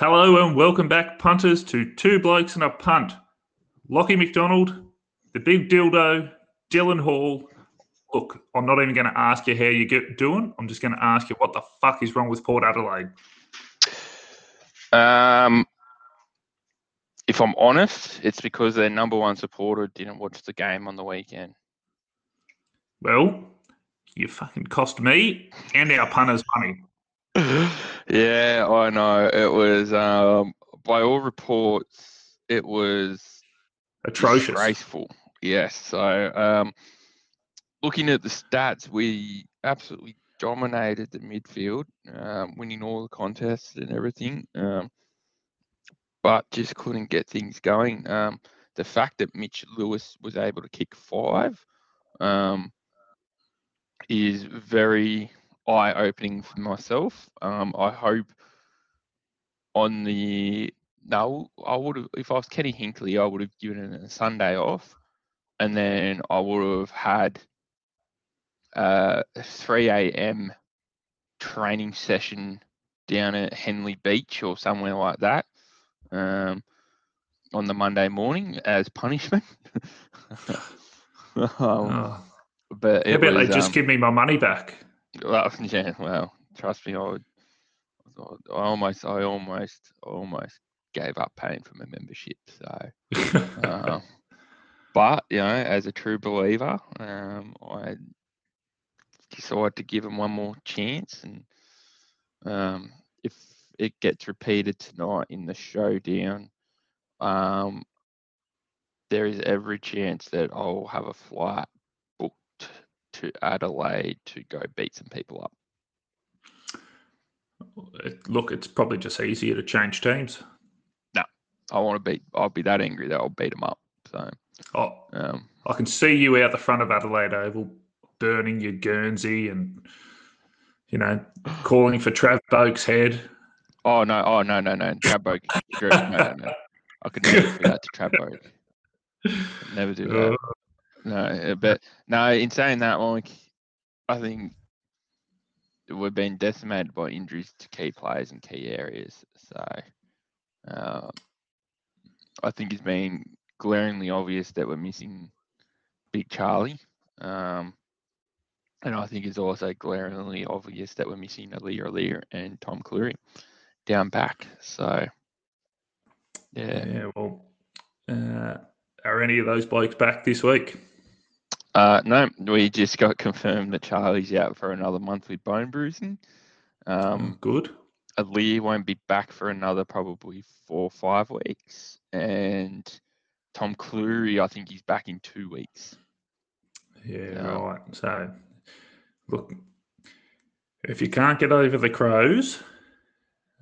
Hello and welcome back, punters, to Two Blokes and a Punt. Lockie McDonald, the big dildo, Dylan Hall. Look, I'm not even going to ask you how you get doing. I'm just going to ask you what the fuck is wrong with Port Adelaide. Um, if I'm honest, it's because their number one supporter didn't watch the game on the weekend. Well, you fucking cost me and our punters money. yeah, I know. It was, um, by all reports, it was Atrocious. disgraceful. Yes. So, um, looking at the stats, we absolutely dominated the midfield, um, winning all the contests and everything, um, but just couldn't get things going. Um, the fact that Mitch Lewis was able to kick five um, is very eye opening for myself. Um, I hope on the no, I would have if I was Kenny Hinkley, I would have given it a Sunday off, and then I would have had uh, a 3 a.m. training session down at Henley Beach or somewhere like that um, on the Monday morning as punishment. um, Oh. But it was, they just um, give me my money back? Well, yeah, well, trust me, I would. I almost, I almost, I almost gave up paying for my membership. So, um, but you know, as a true believer, um, I decided to give him one more chance, and um, if it gets repeated tonight in the showdown, um, there is every chance that I'll have a flight to Adelaide to go beat some people up. Look, it's probably just easier to change teams. No, I want to beat. I'll be that angry that I'll beat them up. So, Oh, um, I can see you out the front of Adelaide Oval burning your Guernsey and, you know, calling for Trav Boak's head. oh no, oh no, no, no, Trabbo, no, no, no. I could never do that to Trabbo. Never do that. No, uh, but no. In saying that, like, I think we've been decimated by injuries to key players in key areas. So, um, I think it's been glaringly obvious that we're missing Big Charlie. Um, and I think it's also glaringly obvious that we're missing Aliir Aliir and Tom Clurey down back. So, yeah. yeah, well, uh, are any of those blokes back this week? Uh, no, we just got confirmed that Charlie's out for another month with bone bruising. Um, Oh, good. Aliir won't be back for another probably four or five weeks. And Tom Clurey, I think he's back in two weeks. Yeah, Yeah. right. So, look, if you can't get over the crows,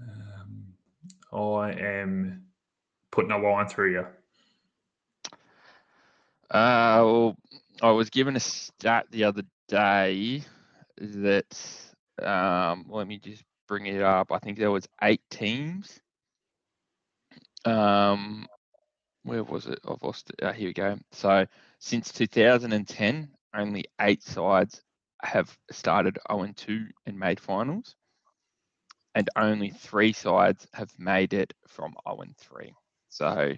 um, I am putting a line through you. Uh, well, I was given a stat the other day that, um, let me just bring it up. I think there was eight teams. Um, where was it? I've lost it. Uh, here we go. So since 2010, only eight sides have started 0 2 and made finals, and only three sides have made it from 0 3. So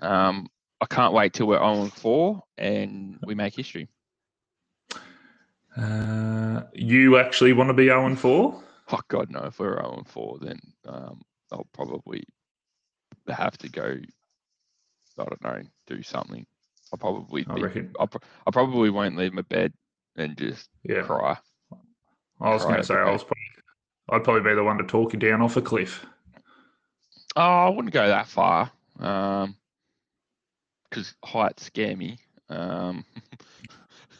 um, I can't wait till we're 0 4 and we make history. Uh, you actually want to be 0 and 4? Oh God, no! If we're 0 4, then um, I'll probably have to go. I don't know, do something. I'll probably I be. I'll, I probably won't leave my bed and just Yeah. cry. I was going to say, I was probably, I'd probably be the one to talk you down off a cliff. Oh, I wouldn't go that far. Um, because heights scare me. Um,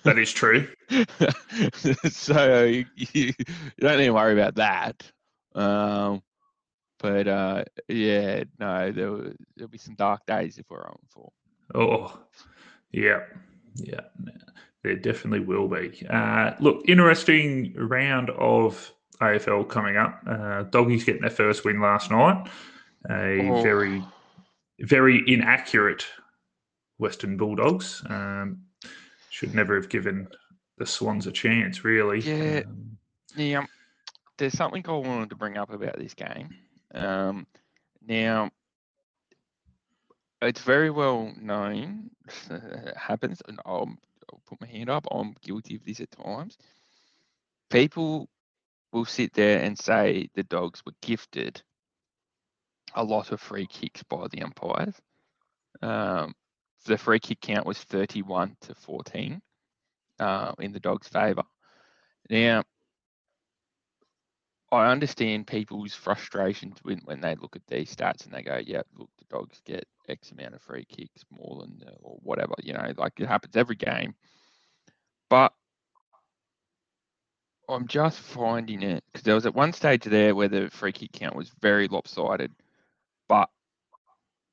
That is true. so you, you don't need to worry about that. Um, but uh, yeah, no, there will, there'll be some dark days if we're on four. Oh, yeah, yeah, there definitely will be. Uh, look, interesting round of AFL coming up. Uh, Doggies getting their first win last night. A Oh. very, very inaccurate Western Bulldogs. Um, should never have given the Swans a chance, really. Yeah. Um, Yeah, um, there's something I wanted to bring up about this game. Um, Now, it's very well known, it happens, and I'll, I'll put my hand up, I'm guilty of this at times. People will sit there and say the dogs were gifted a lot of free kicks by the umpires. Um, the free kick count was 31 to 14 uh, in the dogs' favour. Now, I understand people's frustrations when, when they look at these stats and they go, yeah, look, the dogs get X amount of free kicks more than, the, or whatever, you know, like it happens every game. But I'm just finding it because there was at one stage there where the free kick count was very lopsided, but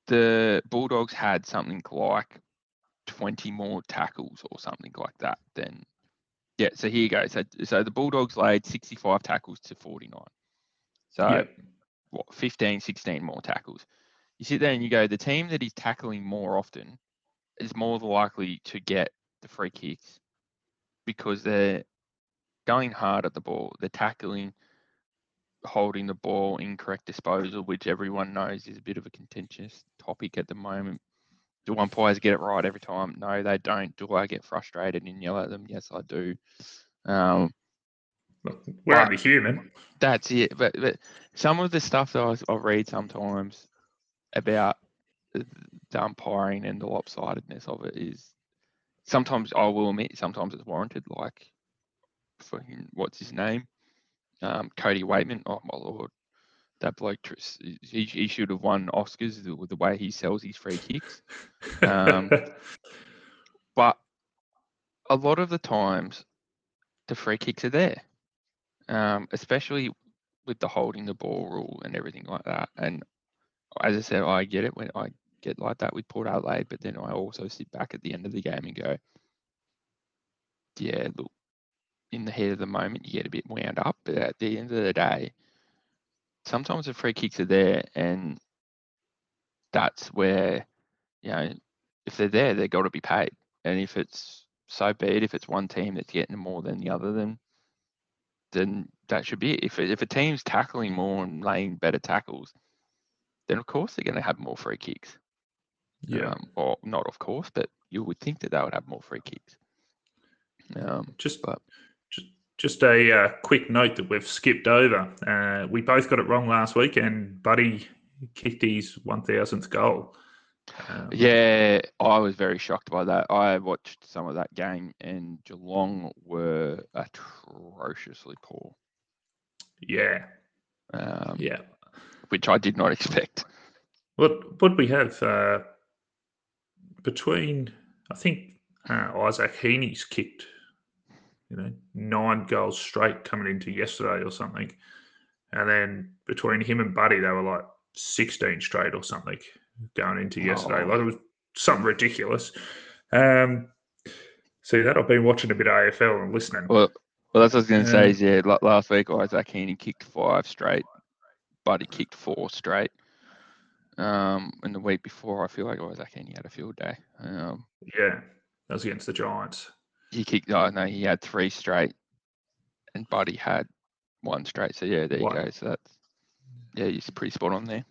the Bulldogs had something like 20 more tackles or something like that than yeah, so here you go. So, so the Bulldogs laid 65 tackles to 49. So, Yep. what, 15, 16 more tackles. You sit there and you go, the team that is tackling more often is more likely to get the free kicks because they're going hard at the ball. They're tackling, holding the ball, incorrect disposal, which everyone knows is a bit of a contentious topic at the moment. Do umpires get it right every time? No, they don't. Do I get frustrated and yell at them? Yes, I do. Um, We're only human. that's it. But but some of the stuff that I, I read sometimes about the the umpiring and the lopsidedness of it is sometimes I will admit sometimes it's warranted. Like fucking what's his name, um, Cody Weightman. Oh my lord, that bloke he, he should have won Oscars with the way he sells his free kicks. Um, but a lot of the times the free kicks are there, um, especially with the holding the ball rule and everything like that. And as I said, I get it when I get like that with Port Adelaide, but then I also sit back at the end of the game and go, yeah, look, in the heat of the moment, you get a bit wound up, but at the end of the day, sometimes the free kicks are there, and that's where, you know, if they're there, they've got to be paid. And if it's so be it, if it's one team that's getting more than the other, then then that should be it. If if a team's tackling more and laying better tackles, then of course they're going to have more free kicks. yeah. Um, or not, of course, but you would think that they would have more free kicks. Um, Just, but- just, a uh, quick note that we've skipped over. Uh, we both got it wrong last week, and Buddy kicked his one thousandth goal. Um, Yeah, I was very shocked by that. I watched some of that game, and Geelong were atrociously poor, yeah, um, yeah. which I did not expect. What what we have uh, between? I think uh, Isaac Heaney's kicked, you know, nine goals straight coming into yesterday or something, and then between him and Buddy, they were like sixteen straight or something going into yesterday. Oh. Like it was something ridiculous. Um, see that I've been watching a bit of AFL and listening. Well, well, that's what I was going to say. Is yeah, la- last week Isaac Heaney kicked five straight, Buddy kicked four straight. Um, and the week before, I feel like Isaac Heaney had a field day. Um, Yeah, that was against the Giants. He kicked. Oh no, he had three straight, and Buddy had one straight. So yeah, there you One. go. So that's yeah, he's pretty spot on there.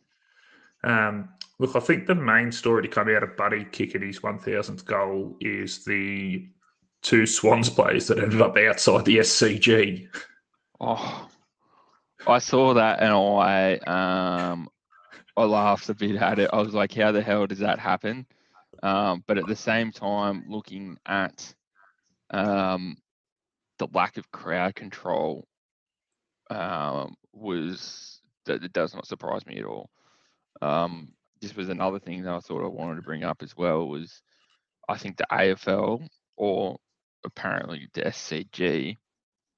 Um, look, I think the main story to come out of Buddy kicking his 1000th goal is the two Swans players that ended up outside the SCG. Oh, I saw that and I um I laughed a bit at it. I was like, how the hell does that happen? Um, but at the same time, looking at um the lack of crowd control um was that it does not surprise me at all. Um, this was another thing that I thought I wanted to bring up as well was I think the AFL or apparently the SCG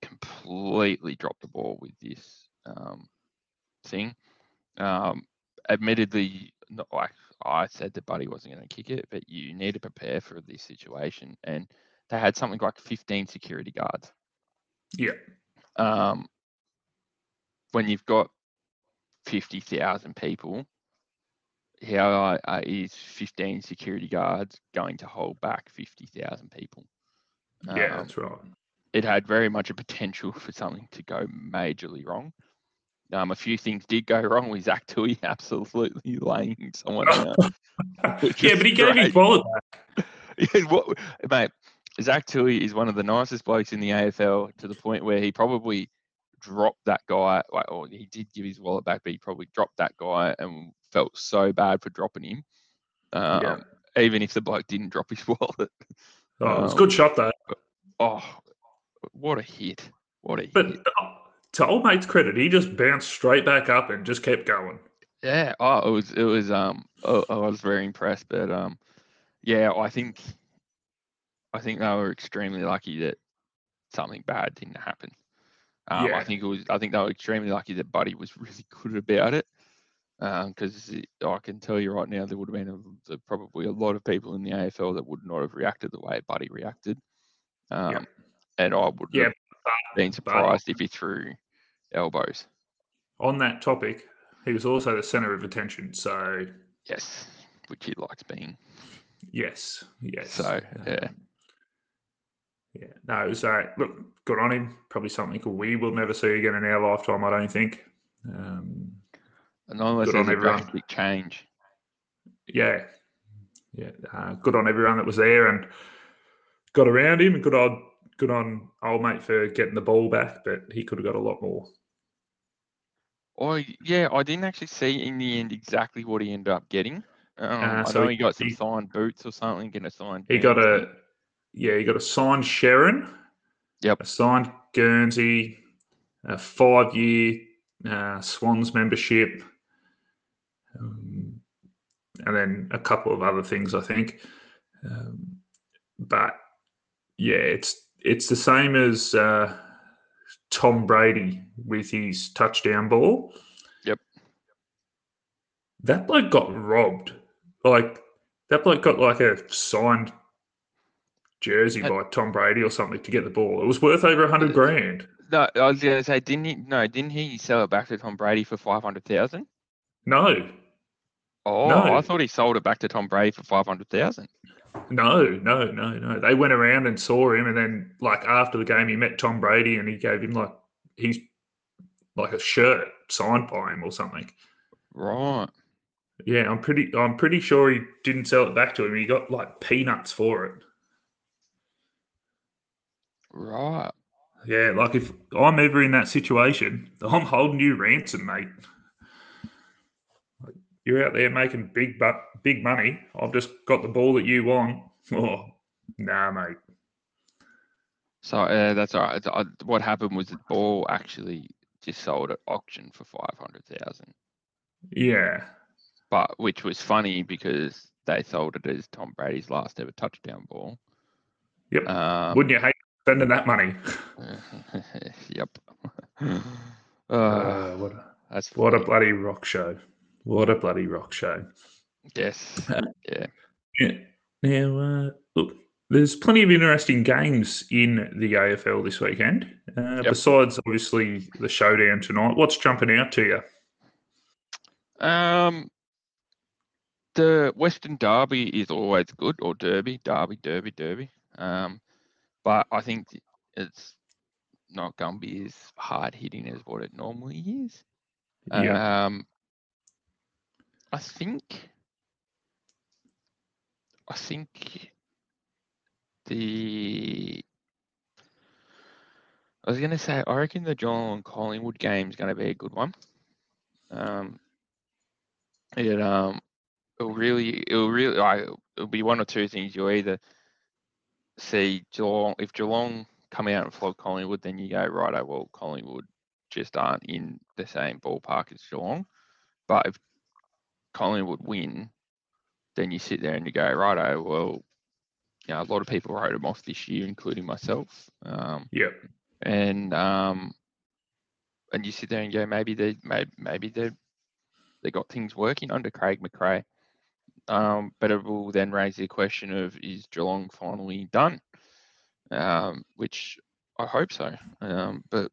completely dropped the ball with this um, thing. Um, admittedly, not like I said that Buddy wasn't going to kick it, but you need to prepare for this situation. And they had something like 15 security guards. Yeah. Um, when you've got 50,000 people, how uh, is 15 security guards going to hold back 50,000 people? Yeah, Um, that's right. it had very much a potential for something to go majorly wrong. Um, a few things did go wrong with Zach Tuohy absolutely laying someone out. yeah, but he gave great. his wallet back. Yeah, what, mate, Zach Tuohy is one of the nicest blokes in the AFL to the point where he probably dropped that guy. Like, or he did give his wallet back, but he probably dropped that guy and felt so bad for dropping him. Um, Yeah. Even if the bloke didn't drop his wallet. Oh, it was a Um, good shot though. Oh, what a hit! What a But hit! uh, to old mate's credit, he just bounced straight back up and just kept going. Yeah. Oh, it was. It was. Um. Oh, I was very impressed. But um, yeah, I think. I think they were extremely lucky that something bad didn't happen. Um, Yeah. I think it was. I think they were extremely lucky that Buddy was really good about it. Because I can tell you right now, there would have been a, probably a lot of people in the AFL that would not have reacted the way Buddy reacted. Um, And I would have been surprised if he threw elbows. On that topic, he was also the center of attention. So Yes, which he likes being. yes, yes. So, yeah. Yeah. No, it was uh, look good on him. Probably something we will never see again in our lifetime. I don't think. Um, And unless Good on there's a everyone. drastic change. yeah, yeah. Uh, good on everyone that was there and got around him. Good on, good on old mate for getting the ball back, but he could have got a lot more. I yeah, I didn't actually see in the end exactly what he ended up getting. Um, Uh, I so know he- he got some he- signed boots or something, getting a signed. He got a yeah, he got a signed Sharon. Yep. A signed Guernsey, a five year uh, Swans membership, um, and then a couple of other things, I think. Um, but yeah, it's it's the same as uh, Tom Brady with his touchdown ball. Yep. That bloke got robbed. Like that bloke got like a signed jersey by Tom Brady or something to get the ball. It was worth over a hundred Uh, grand. No, I was gonna say, didn't he? No, didn't he sell it back to Tom Brady for five hundred thousand? No, Oh, No. I thought he sold it back to Tom Brady for five hundred thousand. no, no, no, no. They went around and saw him, and then like after the game, he met Tom Brady, and he gave him like he's like a shirt signed by him or something. Right. Yeah, I'm pretty. I'm pretty sure he didn't sell it back to him. He got like peanuts for it. Right. Yeah, like if I'm ever in that situation, I'm holding you ransom, mate. You're out there making big but big money. I've just got the ball that you want. Oh, nah, mate. So uh, that's all right. I, what happened was the ball actually just sold at auction for five hundred thousand. Yeah, but which was funny because they sold it as Tom Brady's last ever touchdown ball. Yep. Um, wouldn't you hate spending that money? yep. uh, Uh, what a, that's what a bloody rock show! What a bloody rock show! yes. Yeah. Yeah. Now, uh, look, there's plenty of interesting games in the AFL this weekend. Uh, Yep. Besides, obviously, the showdown tonight. What's jumping out to you? Um, the Western Derby is always good, or Derby, Derby, Derby, Derby. Um, but I think it's not going to be as hard hitting as what it normally is. Yeah. Um, I think. I think the. I was going to say, I reckon the John and Collingwood game is going to be a good one. Um, it um, it'll really, it'll really, like, it'll be one or two things. You'll either see Geelong, if Geelong come out and flog Collingwood, then you go right. Oh well, Collingwood just aren't in the same ballpark as Geelong. But if Collingwood win, then you sit there and you go, right, oh, well, you know, a lot of people wrote them off this year, including myself. Um, Yep. and um, and you sit there and go, maybe they, maybe, maybe they, they got things working under Craig McRae. Um, but it will then raise the question of is Geelong finally done? Um, which I hope so. Um, but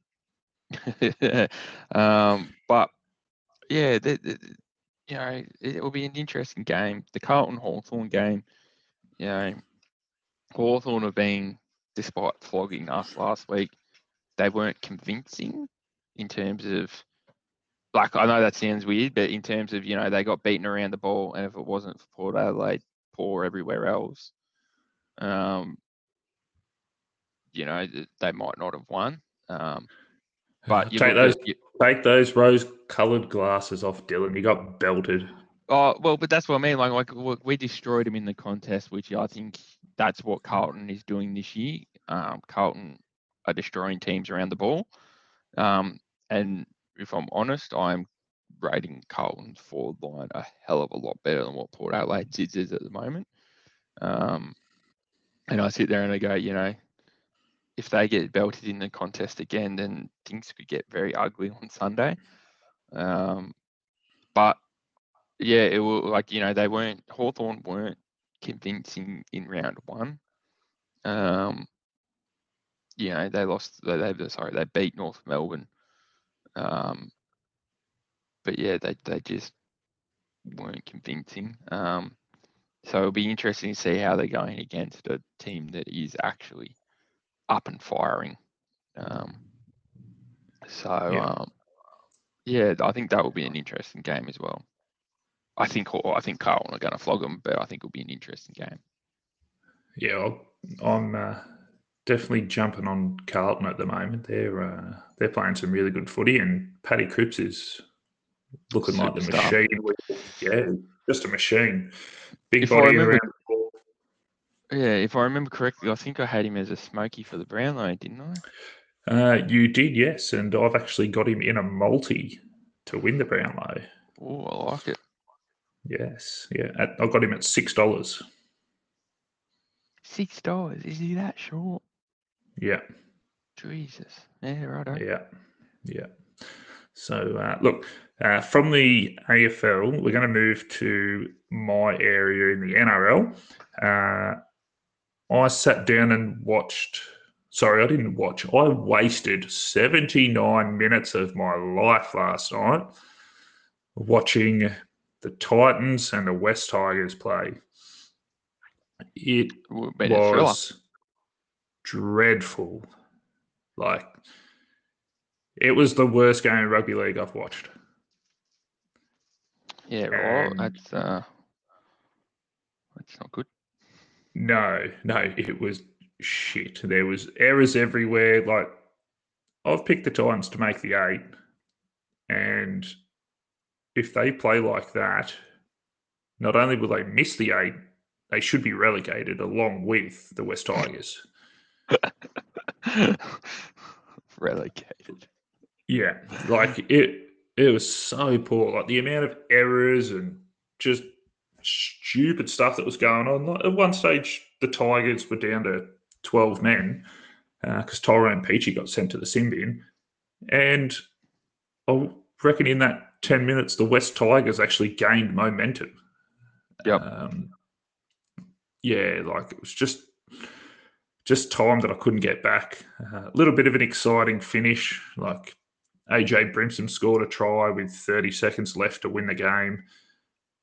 um, but yeah, the, the, you know, it will be an interesting game. The Carlton Hawthorn game, you know, Hawthorn have been, despite flogging us last week, they weren't convincing in terms of like I know that sounds weird, but in terms of you know they got beaten around the ball, and if it wasn't for Port Adelaide, poor everywhere else, um, you know they might not have won. Um, but take those at, you, take those rose-coloured glasses off, Dylan. You got belted. Oh well, but that's what I mean. Like, like we destroyed him in the contest, which I think that's what Carlton is doing this year. Um, Carlton are destroying teams around the ball, um, and if I'm honest, I'm rating Carlton's forward line a hell of a lot better than what Port Adelaide is at the moment. Um, and I sit there and I go, you know, if they get belted in the contest again, then things could get very ugly on Sunday. Um, but yeah, it will like you know they weren't Hawthorn weren't convincing in round one. Um, you know they lost. They, they sorry they beat North Melbourne. Um, but yeah, they they just weren't convincing. Um, so it'll be interesting to see how they're going against a team that is actually up and firing. Um, so yeah. Um, yeah, I think that will be an interesting game as well. I think I think Carlton are going to flog them, but I think it'll be an interesting game. Yeah, I'm uh, definitely jumping on Carlton at the moment. They're uh, they're playing some really good footy, and Paddy Cripps is looking like the machine. Yeah, just a machine. Big if body remember, around the ball. Yeah, if I remember correctly, I think I had him as a smoky for the Brownlow, didn't I? Uh, you did, yes, and I've actually got him in a multi to win the Brownlow. Oh, I like it. Yes, yeah. At, I got him at six dollars. Six dollars? Is he that short? Yeah. Jesus. Yeah, right. Yeah, yeah. So uh, look, uh, from the AFL, we're going to move to my area in the NRL. Uh, I sat down and watched. Sorry, I didn't watch. I wasted 79 minutes of my life last night watching the Titans and the West Tigers play. It was dreadful. Like, it was the worst game of rugby league I've watched. Yeah, well, that's uh, that's not good. No, no, it was shit. There was errors everywhere. Like, I've picked the Titans to make the eight, and if they play like that, not only will they miss the eight, they should be relegated along with the West Tigers. relegated. Yeah, like it. It was so poor. Like the amount of errors and just stupid stuff that was going on. Like at one stage, the Tigers were down to twelve men because uh, Tyrone Peachey got sent to the sin bin, and I reckon in that 10 minutes, the West Tigers actually gained momentum. Yep. Um, yeah, like it was just just time that I couldn't get back. Uh, a little bit of an exciting finish. Like AJ Brimson scored a try with 30 seconds left to win the game,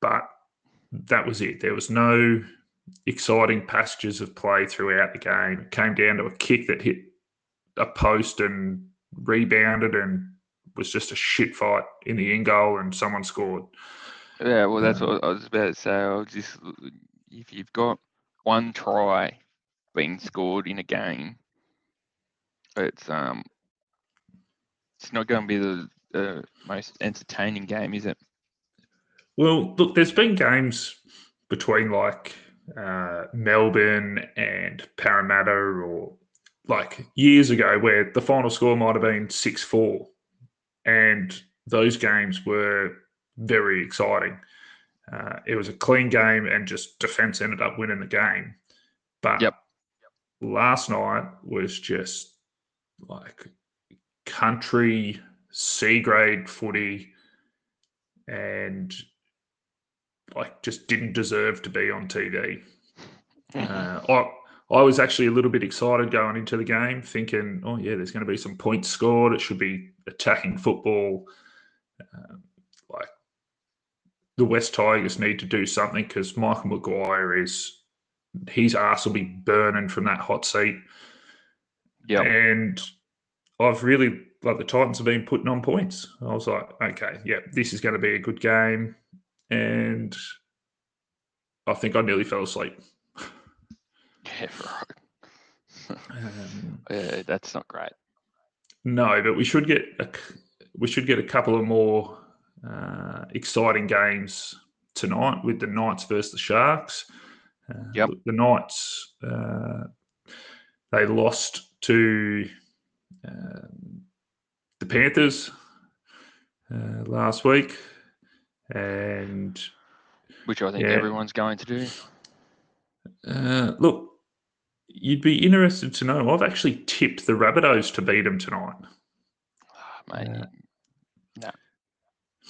but that was it. There was no exciting passages of play throughout the game. It came down to a kick that hit a post and rebounded and was just a shit fight in the end goal and someone scored. Yeah, well, that's what I was about to say. I was just if you've got one try being scored in a game, it's um, it's not going to be the, the most entertaining game, is it? Well, look, there's been games between like uh, Melbourne and Parramatta, or like years ago, where the final score might have been six four, and those games were very exciting. Uh, it was a clean game, and just defense ended up winning the game. But yep. Last night was just like country C grade footy, and like just didn't deserve to be on TV. Uh, I I was actually a little bit excited going into the game, thinking, oh, yeah, there's going to be some points scored. It should be attacking football. Um, like the West Tigers need to do something because Michael Maguire is, his ass will be burning from that hot seat. Yeah. And I've really, like the Titans have been putting on points. I was like, okay, yeah, this is going to be a good game, and I think I nearly fell asleep. Yeah, right. Um, yeah, that's not great. no, but we should get a, we should get a couple of more uh, exciting games tonight with the Knights versus the Sharks. Uh, Yep. The Knights uh, they lost to um, the Panthers uh, last week, and Which I think Yeah. everyone's going to do. uh, look, you'd be interested to know. I've actually tipped the Rabbitohs to beat them tonight. Ah, mate, Yeah.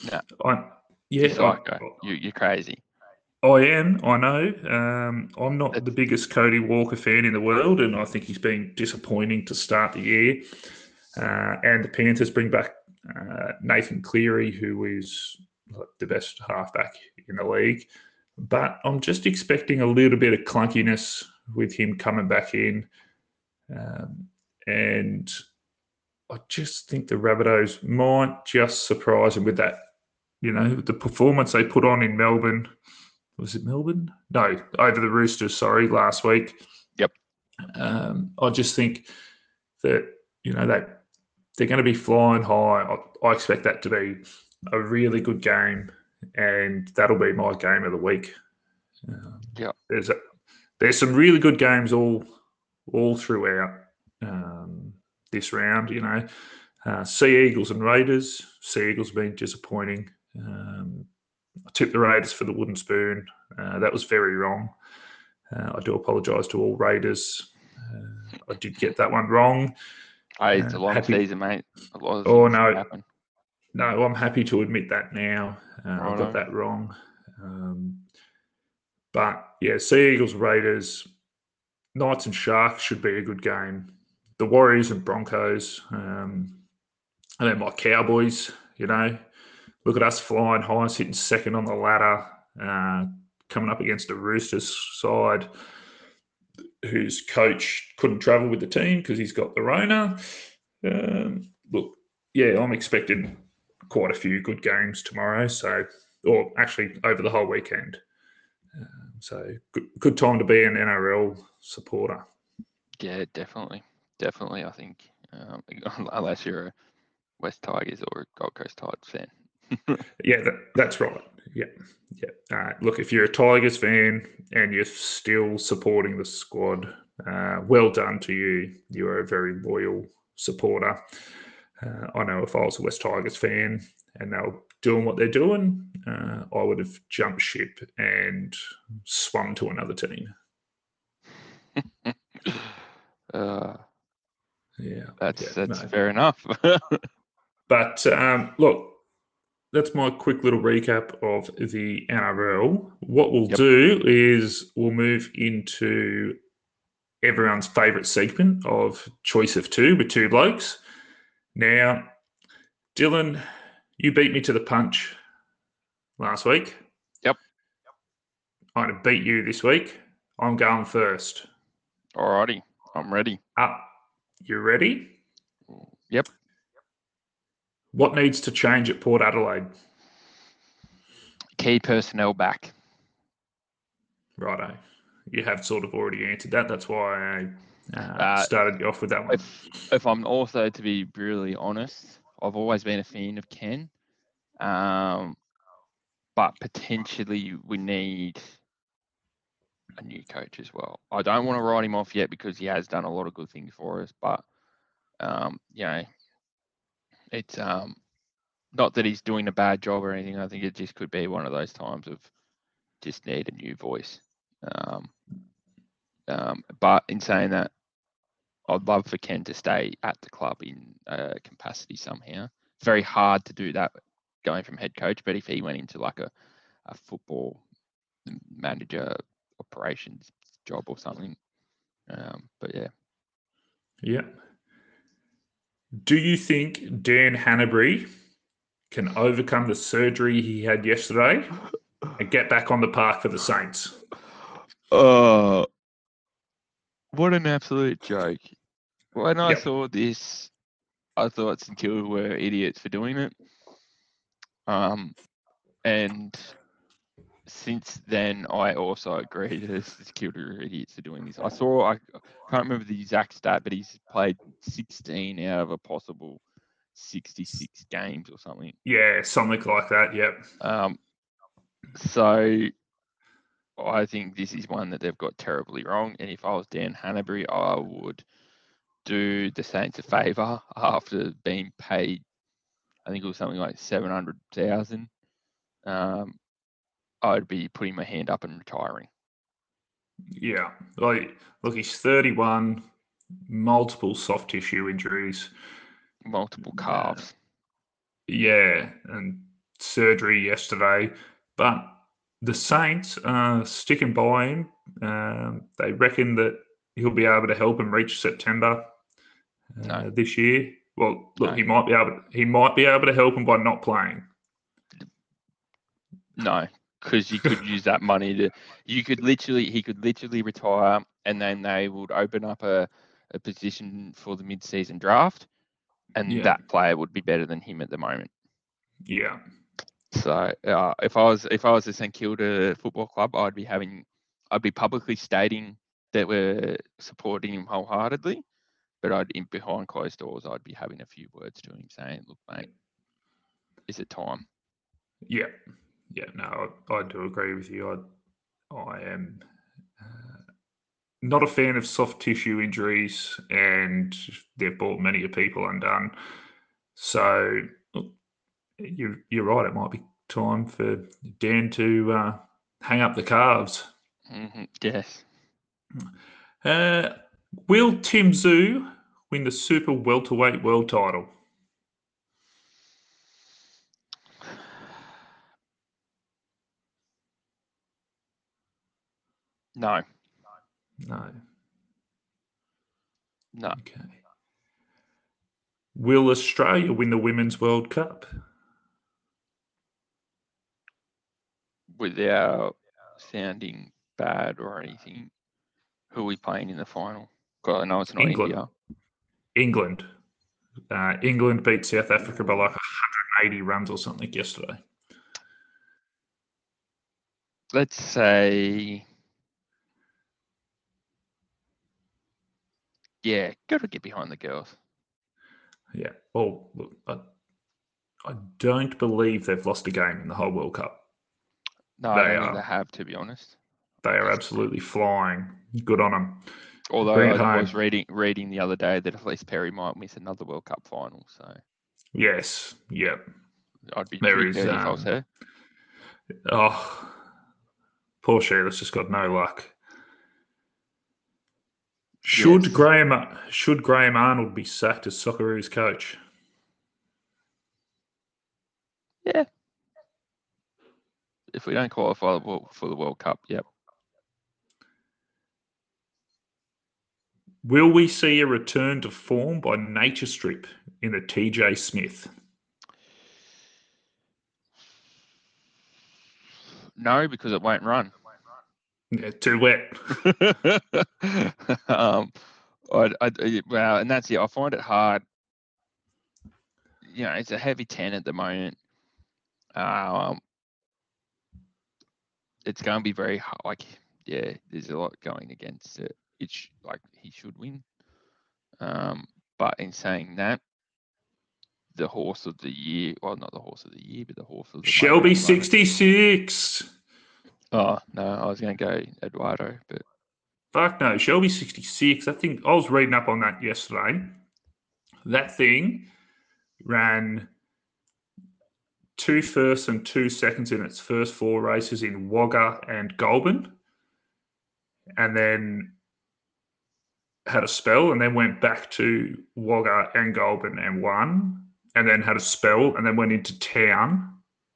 you- I, yeah, I- You, you're crazy. I am. I know. Um, I'm not the biggest Cody Walker fan in the world, and I think he's been disappointing to start the year. Uh, and the Panthers bring back uh, Nathan Cleary, who is the best halfback in the league. But I'm just expecting a little bit of clunkiness with him coming back in. Um, and I just think the Rabbitohs might just surprise him with that. You know, the performance they put on in Melbourne was it Melbourne? No, over the Roosters. Sorry, last week. Yep. Um, I just think that you know that they're going to be flying high. I, I expect that to be a really good game, and that'll be my game of the week. Um, Yep. There's a, there's some really good games all all throughout um, this round. You know, uh, Sea Eagles and Raiders. Sea Eagles have been disappointing. Um, I tipped the Raiders for the wooden spoon. Uh, that was very wrong. Uh, I do apologise to all Raiders. Uh, I did get that one wrong. Hey, it's a Uh, long happy- season, mate. A lot of Oh, no. happen. No, I'm happy to admit that now. Uh, I Righto. got that wrong. Um, but yeah, Sea Eagles, Raiders, Knights and Sharks should be a good game. The Warriors and Broncos, um, and then my Cowboys. You know, look at us flying high, sitting second on the ladder, uh, coming up against a Roosters side whose coach couldn't travel with the team because he's got the Rona. Um, look, yeah, I'm expecting quite a few good games tomorrow. So, or actually over the whole weekend. Um, so, good, good time to be an NRL supporter. Yeah, definitely, definitely. I think um, unless you're a West Tigers or a Gold Coast Titans fan. Yeah, that, that's right. Yeah, yeah. Uh, look, if you're a Tigers fan and you're still supporting the squad, uh, well done to you. You are a very loyal supporter. Uh, I know if I was a West Tigers fan and they were doing what they're doing, uh, I would have jumped ship and swum to another team. Uh, Yeah, that's yeah, that's no. fair enough. But um, look, that's my quick little recap of the NRL. What we'll Yep. do is we'll move into everyone's favourite segment of choice of two with two blokes. Now, Dylan, you beat me to the punch last week. Yep. I'm going to beat you this week. I'm going first. Alrighty, I'm ready. Up. You ready? Yep. What needs to change at Port Adelaide? Key personnel back. Righto. You have sort of already answered that. That's why I uh, Uh, started you off with that one. If if I'm also to be brutally honest, I've always been a fan of Ken. Um, but potentially we need a new coach as well. I don't want to write him off yet because he has done a lot of good things for us, but um, you know, it's um not that he's doing a bad job or anything. I think it just could be one of those times of just need a new voice. Um, um, but in saying that, I'd love for Ken to stay at the club in uh, capacity somehow. It's very hard to do that going from head coach, but if he went into like a, a football manager operations job or something, um, but yeah, Yeah. Do you think Dan Hannebery can overcome the surgery he had yesterday and get back on the park for the Saints? Oh, what an absolute joke. When I Yep. saw this, I thought St Kilda were idiots for doing it. Um, and since then, I also agree that St Kilda are idiots for doing this. I saw, I can't remember the exact stat, but he's played 16 out of a possible 66 games or something. Yeah, something like that. Yep. Um, so I think this is one that they've got terribly wrong. And if I was Dan Hannebery, I would do the Saints a favour after being paid. I think it was something like seven hundred thousand. Um, I'd be putting my hand up and retiring. Yeah, like look, he's thirty-one, multiple soft tissue injuries, multiple calves. Yeah, and surgery yesterday, but the Saints are sticking by him. Um, they reckon that he'll be able to help him reach September uh, no. this year. Well, look, no. he might be able. He might be able to help him by not playing. No, because you could use that money to. You could literally. He could literally retire, and then they would open up a, a position for the mid-season draft, and yeah. that player would be better than him at the moment. Yeah. So uh, if I was if I was a St Kilda football club, I'd be having I'd be publicly stating that we're supporting him wholeheartedly, but I'd in behind closed doors I'd be having a few words to him saying, "Look, mate, is it time?" Yeah, yeah, no, I, I do agree with you. I I am uh, not a fan of soft tissue injuries, and they've brought many people undone. So you're you're right. It might be time for Dan to uh, hang up the calves. Mm-hmm. Yes. Uh, will Tim Tszyu win the super welterweight world title? No. No. No. Okay. Will Australia win the Women's World Cup? without sounding bad or anything, who are we playing in the final? God, I know it's not England. India. England. Uh, England beat South Africa by like 180 runs or something yesterday. Let's say, yeah, got to get behind the girls. Yeah. Well, look, I, I don't believe they've lost a game in the whole World Cup. No, they I don't are, think they have, to be honest. They are absolutely flying. Good on them. Although I was reading reading the other day that Ellyse Perry might miss another World Cup final. So yes, yep. I'd be there is, um, if I was um, her. Oh, poor Sheila's just got no luck. Should yes. Graham should Graham Arnold be sacked as Socceroos coach? Yeah, if we don't qualify for the World Cup, yep. Will we see a return to form by Nature Strip in the TJ Smith? No, because it won't run. Yeah, too wet. um, I, I, well, and that's it. I find it hard. You know, it's a heavy ten at the moment. Um, it's going to be very hard. Like, yeah, there's a lot going against it. It's like he should win. Um, but in saying that, the horse of the year, well, not the horse of the year, but the horse of the Shelby sixty six. Oh no, I was going to go Eduardo, but fuck no, Shelby sixty six. I think I was reading up on that yesterday. That thing ran two firsts and two seconds in its first four races in Wagga and Goulburn, and then had a spell, and then went back to Wagga and Goulburn and won, and then had a spell, and then went into town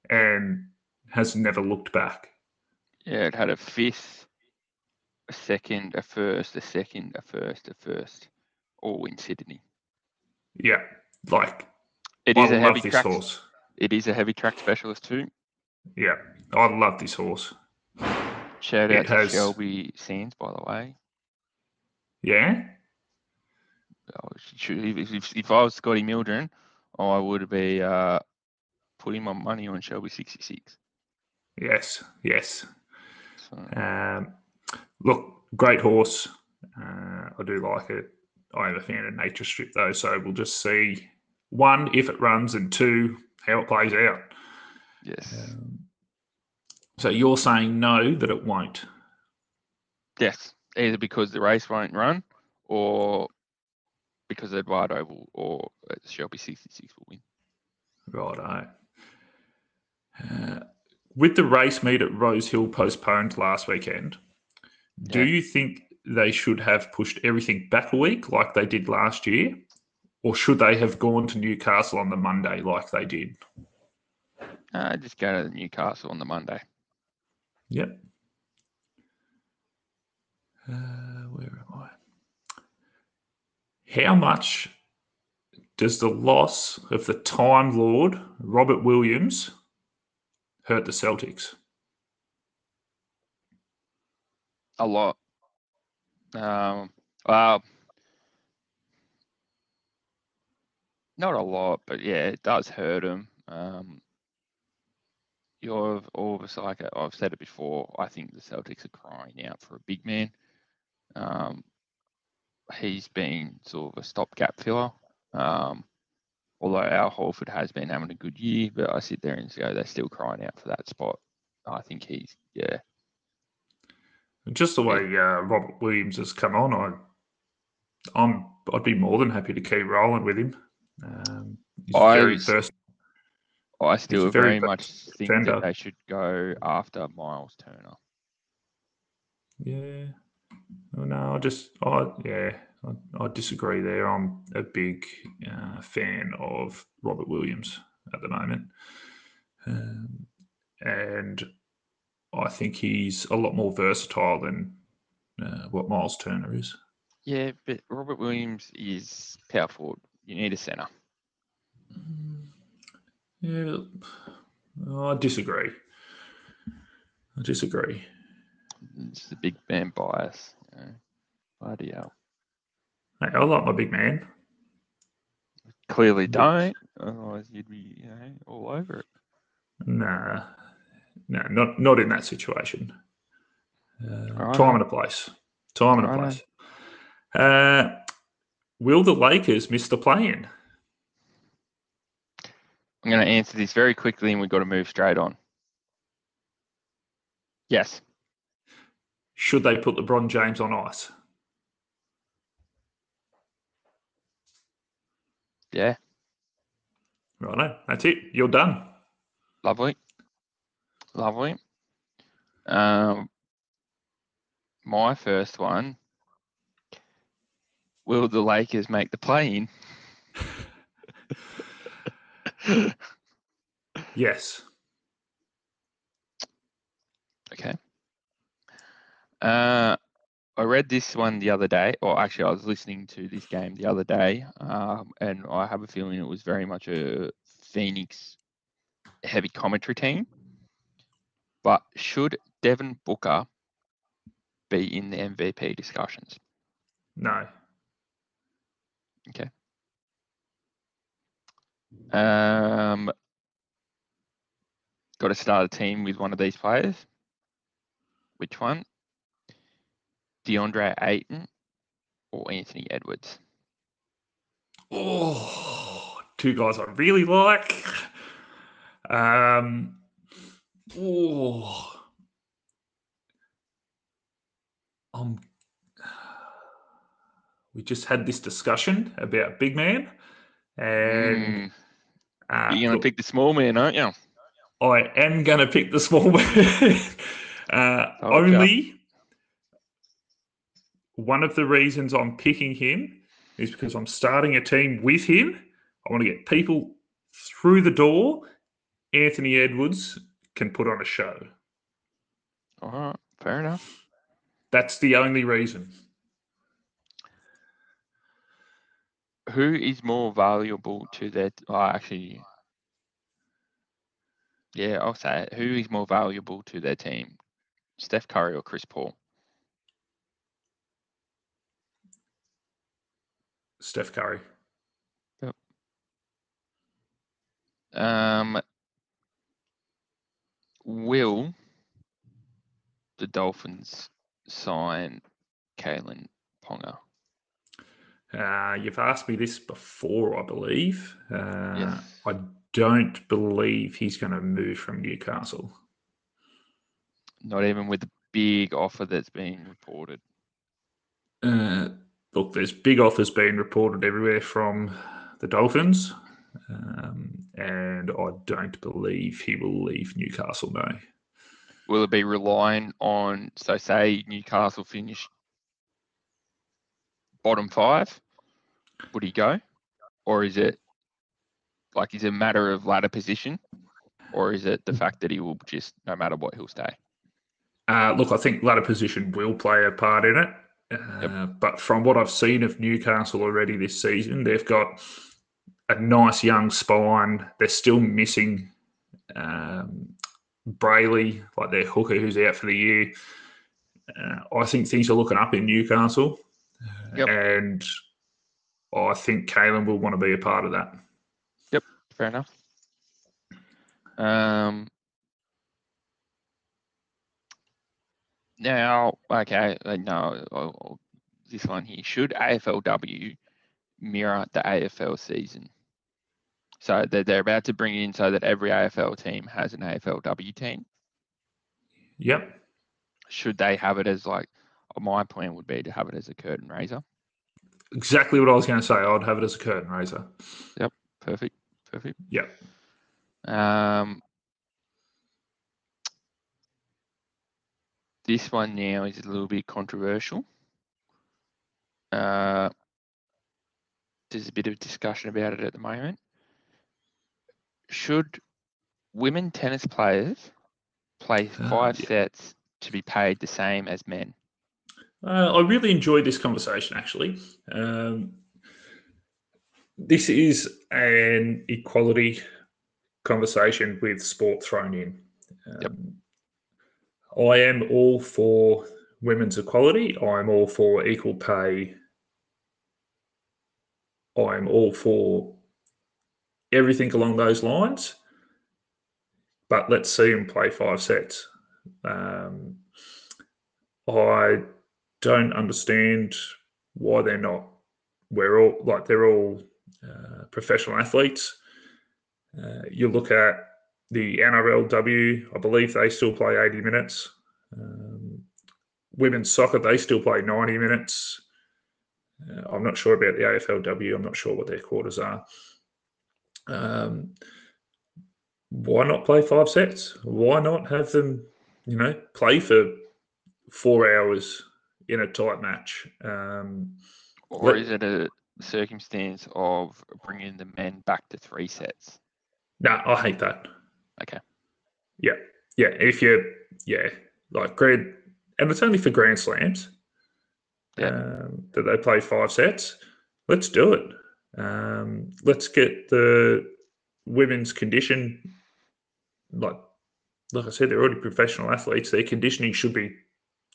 and has never looked back. Yeah, it had a fifth, a second, a first, a second, a first, a first, all in Sydney. Yeah, like it is I a heavy track. Horse. It is a heavy track specialist too. Yeah, I love this horse. Shout out it to has... Shelby Sands, by the way. Yeah. oh, if, if, if I was Scotty Mildren, I would be uh, putting my money on Shelby 66. Yes, yes. Um, look, great horse. Uh, I do like it. I am a fan of Nature Strip though, so we'll just see one if it runs, and two how it plays out. yes. Um, so you're saying no that it won't. Yes. Either because the race won't run or because Eduardo will or Shelby 66 will win. Righto. Uh, with the race meet at Rose Hill postponed last weekend, do you think they should have pushed everything back a week like they did last year? Or should they have gone to Newcastle on the Monday like they did? Uh, just go to Newcastle on the Monday. Yep. Uh, where am I? How much does the loss of the Time Lord, Robert Williams, hurt the Celtics? A lot. Um, well, not a lot, but yeah, it does hurt them. Um, you're all of us like I've said it before. I think the Celtics are crying out for a big man. Um, he's been sort of a stopgap filler. Um, although Al Horford has been having a good year, but I sit there and go, they're still crying out for that spot. I think he's yeah, Just the way uh, Robert Williams has come on, I, I'm I'd be more than happy to keep rolling with him. Um, he's I very. I still very very much think defender. that they should go after Miles Turner. Yeah. Oh, No, I just, I yeah, I, I disagree there. I'm a big uh, fan of Robert Williams at the moment, um, and I think he's a lot more versatile than uh, what Miles Turner is. Yeah, but Robert Williams is power forward. You need a centre. Yeah, I disagree. I disagree. It's the big man bias. You know. Bloody hell. Hey, I like my big man. Clearly don't. Otherwise, you'd be you know all over it. Nah, no, not not in that situation. Uh, Righto. time and a place. Time and a Righto. place. Uh, will the Lakers miss the play-in? I'm going to answer this very quickly, and we've got to move straight on. Yes. Should they put LeBron James on ice? Yeah. Righto, that's it. You're done. Lovely. Lovely. Um, my first one. Will the Lakers make the play in? Yes. Okay. Uh, I read this one the other day, or actually, I was listening to this game the other day, um, and I have a feeling it was very much a Phoenix heavy commentary team. But should Devin Booker be in the MVP discussions? No. Okay. Um, got to start a team with one of these players. Which one? DeAndre Ayton or Anthony Edwards? Oh, two guys I really like. Um, oh, um, we just had this discussion about big man, and Mm, uh, You're to look, pick the small man, aren't you? I am going to pick the small man. uh, only one of the reasons I'm picking him is because I'm starting a team with him. I want to get people through the door. Anthony Edwards can put on a show. All right, fair enough. That's the only reason. Who is more valuable to their? Oh, actually, yeah, I'll say it. Who is more valuable to their team, Steph Curry or Chris Paul? Steph Curry. Um, will the Dolphins sign Kalyn Ponga? Uh, you've asked me this before, I believe. Uh, Yes. I don't believe he's going to move from Newcastle. Not even with the big offer that's being reported. Uh, look, there's big offers being reported everywhere from the Dolphins, um, and I don't believe he will leave Newcastle. No. Will it be relying on, so say Newcastle finish bottom five? Would he go? Or is it like, is it a matter of ladder position? Or is it the fact that he will just, no matter what, he'll stay? Uh, look, I think ladder position will play a part in it. Uh, But from what I've seen of Newcastle already this season, they've got a nice young spine. They're still missing um, Brailey, like their hooker who's out for the year. Uh, I think things are looking up in Newcastle. Yep. And I think Kalyn will want to be a part of that. Yep, fair enough. Um, now, okay, no, oh, this one here. Should AFLW mirror the AFL season? So they're, they're about to bring it in so that every AFL team has an AFLW team. Yep. Should they have it as like, my plan would be to have it as a curtain raiser. Exactly what I was going to say. I'd have it as a curtain raiser. Yep. Perfect, perfect. Yep. Um, this one now is a little bit controversial. Uh, there's a bit of discussion about it at the moment. Should women tennis players play Ah, five yeah. sets to be paid the same as men? Uh, I really enjoyed this conversation, actually. Um, this is an equality conversation with sport thrown in. Yep. I am all for women's equality. I'm all for equal pay. I'm all for everything along those lines. But let's see them play five sets. Um, I don't understand why they're not. We're all like they're all uh, professional athletes. Uh, you look at the NRLW, I believe they still play 80 minutes. Um, women's soccer, they still play 90 minutes. Uh, I'm not sure about the AFLW. I'm not sure what their quarters are. Um, why not play five sets? Why not have them, you know, play for four hours in a tight match? Um, Or is it a circumstance of bringing the men back to three sets? no, I hate that. Okay. Yeah, yeah. If you, yeah, like grand, and it's only for grand slams. Yeah. Um, that they play five sets. Let's do it. Um, let's get the women's condition. Like, like I said, they're already professional athletes. Their conditioning should be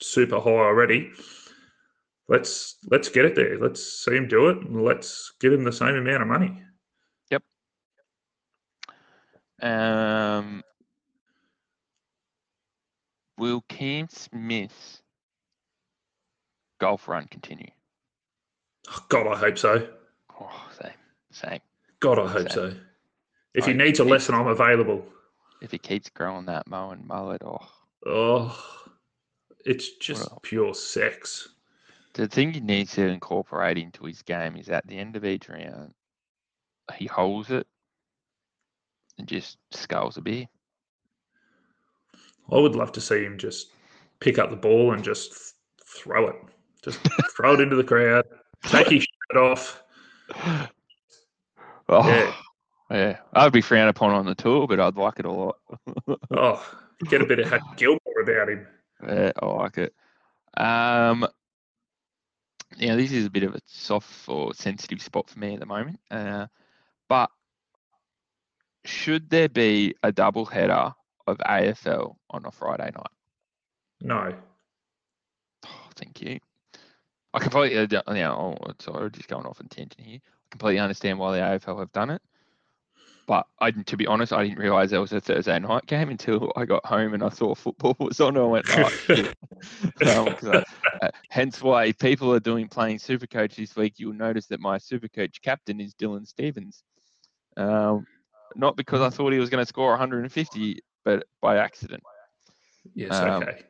super high already. Let's let's get it there. Let's see them do it. And let's give them the same amount of money. Um, will Cam Smith's golf run continue? Oh, God, I hope so. Oh, same, same. God, I hope Same. so. If he I- needs a lesson, I'm available. If he keeps growing that Moen mullet, oh, Oh, it's just Well. pure sex. the thing he needs to incorporate into his game is at the end of each round, he holds it and just sculls a beer. I would love to see him just pick up the ball and just throw it. Just throw it into the crowd. Take his shirt off. Oh, Yeah. yeah. I'd be frowned upon on the tour, but I'd like it a lot. Oh, get a bit of Hack Gilmore about him. Yeah, I like it. Um, now this is a bit of a soft or sensitive spot for me at the moment. Uh, but should there be a double header of AFL on a Friday night? No. Oh, thank you. I completely, uh, you know, oh, sorry, just going off on tangent here. I completely understand why the AFL have done it. But I, to be honest, I didn't realise that was a Thursday night game until I got home and I saw football was on. And I went, oh, shit. um, I- uh, hence why people are doing playing Supercoach this week. You'll notice that my Supercoach captain is Dylan Stephens. Um, not because I thought he was going to score 150, but by accident. yes, Um, okay.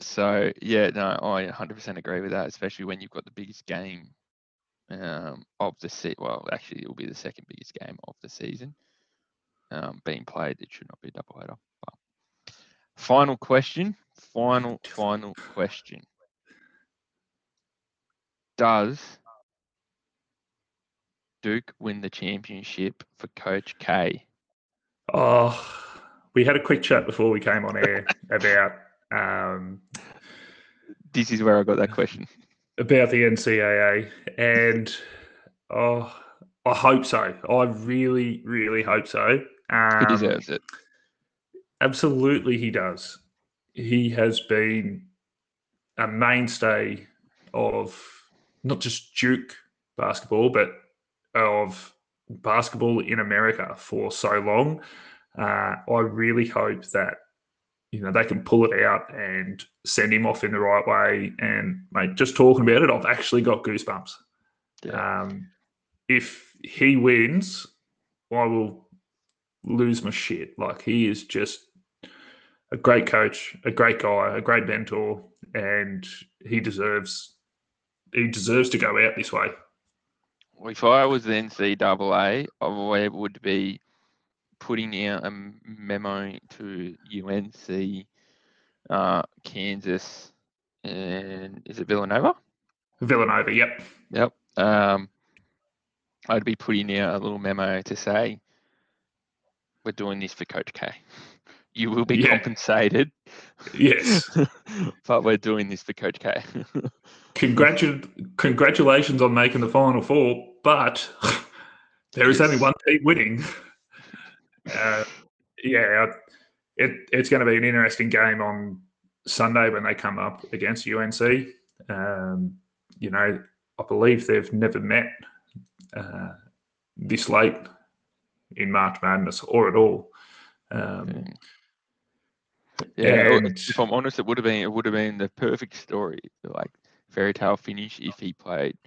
So yeah, no, I 100% agree with that, especially when you've got the biggest game um, of the se- Well, actually, it will be the second biggest game of the season um, being played. It should not be a double header. But final question. Final, final question. Does Duke win the championship for Coach K? Oh, we had a quick chat before we came on air about um, This is where I got that question. about the NCAA, and oh, I hope so. I really, really hope so. Um, He deserves it. Absolutely, he does. He has been a mainstay of not just Duke basketball, but of basketball in America for so long. Uh, I really hope that you know they can pull it out and send him off in the right way. And mate, just talking about it, I've actually got goosebumps. Yeah. Um, if he wins, I will lose my shit. Like he is just a great coach, a great guy, a great mentor, and he deserves he deserves to go out this way. If I was the NCAA, I would be putting out a memo to UNC, uh, Kansas, and is it Villanova? Villanova, yep. Yep. Um, I'd be putting out a little memo to say, we're doing this for Coach K. You will be Yeah. compensated, Yes. but we're doing this for Coach K. Congratu- congratulations on making the final four, but there is only one team winning. Uh, yeah, it, it's going to be an interesting game on Sunday when they come up against UNC. Um, you know, I believe they've never met uh, this late in March Madness or at all. Um, Yeah, And- if I'm honest, it would have been it would have been the perfect story, like fairy tale finish if he played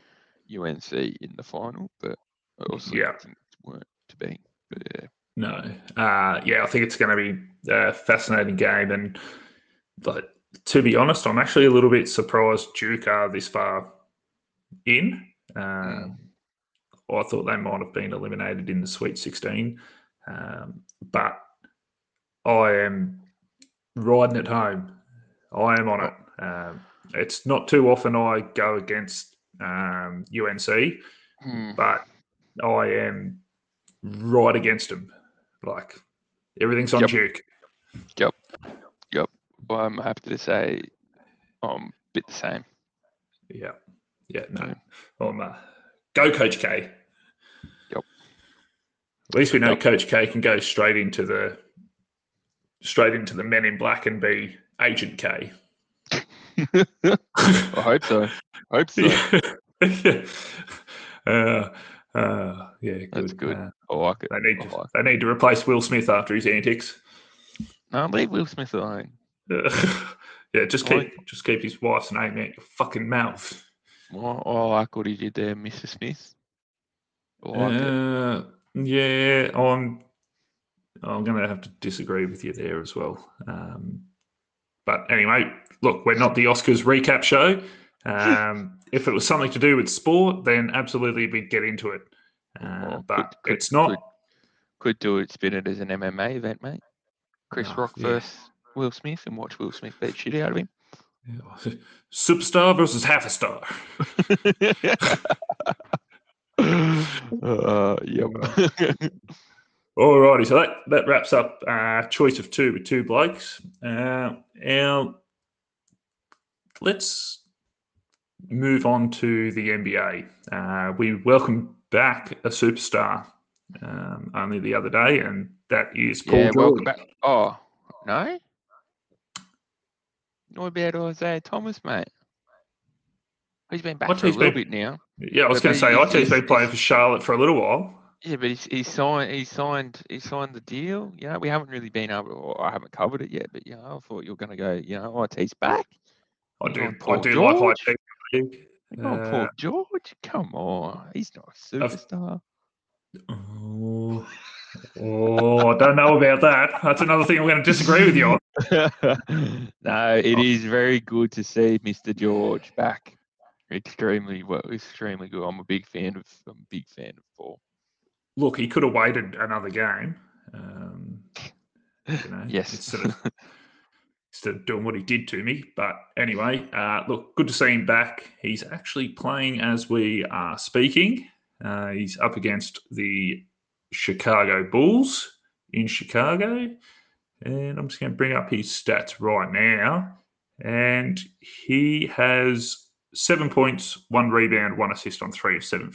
UNC in the final, but I also Yeah. think it weren't to be. But yeah, No. Uh, yeah, I think it's going to be a fascinating game. And but to be honest, I'm actually a little bit surprised Duke are this far in. Um, I thought they might have been eliminated in the Sweet 16. Um, but I am riding it home. I am on it. Um, it's not too often I go against um, UNC Hmm, but I am right against him. Like everything's on Yep. Duke. Yep. Yep. Well, I'm happy to say I'm a bit the same. Yeah, yeah, no. I'm uh, go Coach K. Yep. At least we know Yep. Coach K can go straight into the straight into the Men in Black and be Agent K. I hope so. Hope so. yeah. Uh, uh, yeah, good. That's good. Uh, I like it. they need to, like they need to replace Will Smith after his antics. No, leave Will Smith alone. Yeah, just keep like- just keep his wife's name out your fucking mouth. Well, I like what he did there, Mr. Smith. Like. Uh, yeah, I'm I'm gonna have to disagree with you there as well. Um, but anyway, look, we're not the Oscars recap show. Um, if it was something to do with sport, then absolutely we'd get into it. Uh, Well, but could- could- it's not. could- Could do it, spin it as an MMA event, mate. Chris Oh, Rock yeah. versus Will Smith and watch Will Smith beat shit out of him. Superstar versus half a star. uh, yep. Alrighty, so that, that wraps up uh, choice of two with two blokes. Uh, now, let's move on to the NBA. Uh, we welcome back a superstar um, only the other day, and that is Paul yeah, Jordan. back. Oh, no? What about Isaiah Thomas, mate? He's been back for a little been- bit now. Yeah, I was going to say he's- IT's he's- been playing for Charlotte for a little while. Yeah, but he's, he signed. He signed. He signed the deal. You know, we haven't really been able. Or I haven't covered it yet. But you know, I thought you were going to go. You know, IT's back. I do. on, I do like George. IT. Hang on, Uh, Paul George. Come on, he's not a I've- superstar. Oh, oh, I don't know about that. That's another thing I'm going to disagree with you on. no, it Oh. is very good to see Mr. George back. Extremely well, extremely good. I'm a big fan of. I'm a big fan of Paul. Look, he could have waited another game. Um, you know, yes. of instead of doing what he did to me. But anyway, uh, look, good to see him back. He's actually playing as we are speaking. Uh, he's up against the Chicago Bulls in Chicago. And I'm just going to bring up his stats right now. And he has seven points, one rebound, one assist on three of seven,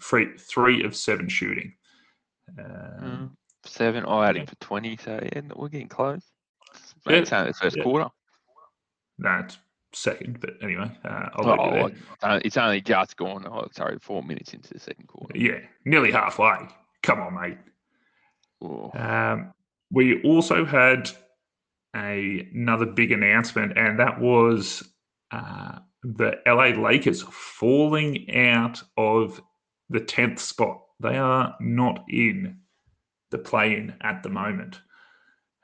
three, three of seven shooting. Um, Mm, seven. I had him for twenty. So yeah, we're getting close. It's only the first yeah. quarter. That's second, but anyway, uh, Oh, leave you there. uh, it's only just gone. Oh, sorry, four minutes into the second quarter. Yeah, nearly halfway. Come on, mate. Oh, Um, we also had a, another big announcement, and that was uh, the LA Lakers falling out of the 10th spot. They are not in the play in at the moment.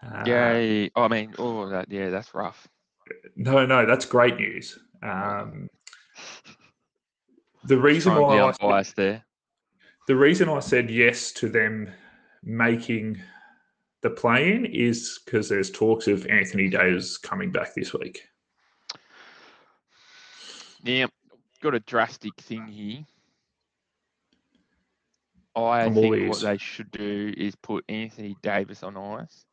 Uh, Yay. I mean, oh, that, yeah, that's rough. No, no, that's great news. Um, the reason why I said- there. the reason I said yes to them making the play in is because there's talks of Anthony Davis coming back this week. Yeah, got a drastic thing here. I I'm think what they should do is put Anthony Davis on ice,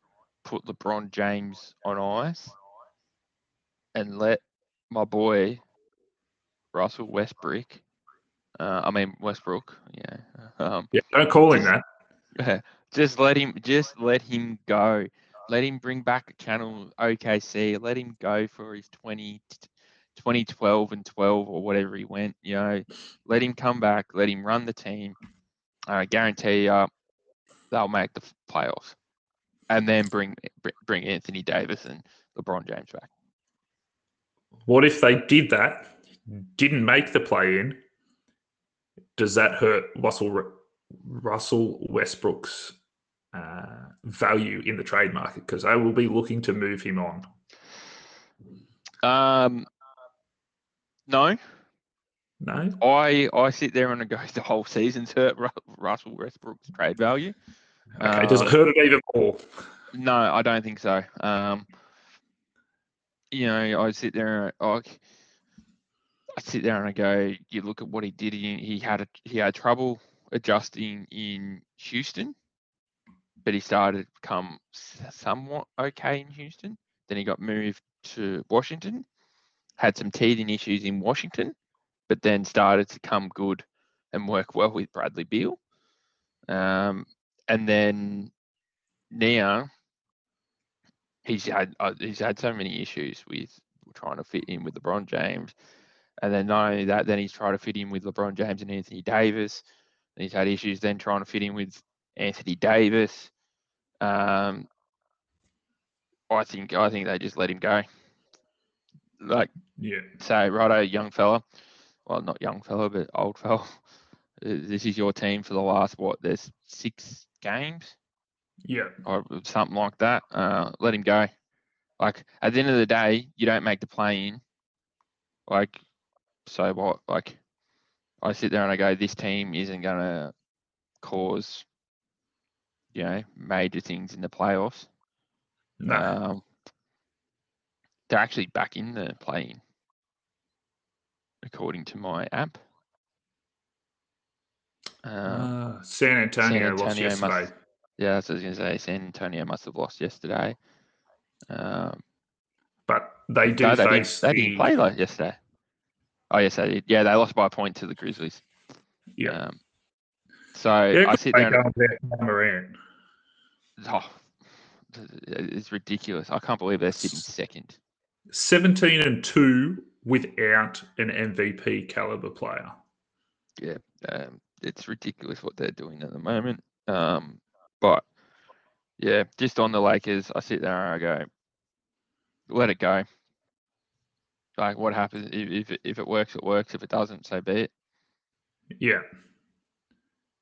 put LeBron James on ice, and let my boy Russell Westbrook, uh, I mean Westbrook, yeah, um, Yeah, don't call him that. just let him, just let him go. Let him bring back channel OKC. Let him go for his 20, 2012 and 12 or whatever he went. You know, let him come back. Let him run the team. I guarantee you, they'll make the playoffs, and then bring bring Anthony Davis and LeBron James back. What if they did that, didn't make the play in? Does that hurt Russell Russell Westbrook's uh, value in the trade market? Because they will be looking to move him on. Um, no, No, I I sit there and I go the whole season's hurt Russell Westbrook's trade value. Okay. Does it Uh, hurt it even more? No, I don't think so. Um, you know, I sit there and I, I sit there and I go, you look at what he did. He, he had a, he had trouble adjusting in Houston, but he started to become somewhat okay in Houston. Then he got moved to Washington, had some teething issues in Washington, but then started to come good and work well with Bradley Beal. Um, and then now he's had uh, he's had so many issues with trying to fit in with LeBron James, and then not only that, then he's trying to fit in with LeBron James and Anthony Davis. And he's had issues then trying to fit in with Anthony Davis. Um, I think I think they just let him go. Like Yeah, say, righto, young fella. Well, not young fella, but old fella. This is your team for the last what? There's six games yeah. or something like that. Uh, let him go. Like at the end of the day, you don't make the play in. Like, so what? Like, I sit there and I go, this team isn't gonna cause, you know, major things in the playoffs. No. Um, they're actually back in the play in, according to my app. Um, Uh, San Antonio, lost Antonio must- yesterday. yeah, that's what I was going to say. San Antonio must have lost yesterday. Um, but they do no, they, face didn't, they the didn't play like yesterday. Oh, yes, they did. Yeah, they lost by a point to the Grizzlies. yeah. Um, so yeah, I sit there and going oh, it's ridiculous. I can't believe they're sitting second. 17 and 2 without an MVP caliber player. Yeah, um, it's ridiculous what they're doing at the moment. Um, but yeah, just on the Lakers, I sit there and I go, let it go. Like, what happens if if it, if it works, it works. If it doesn't, so be it. Yeah.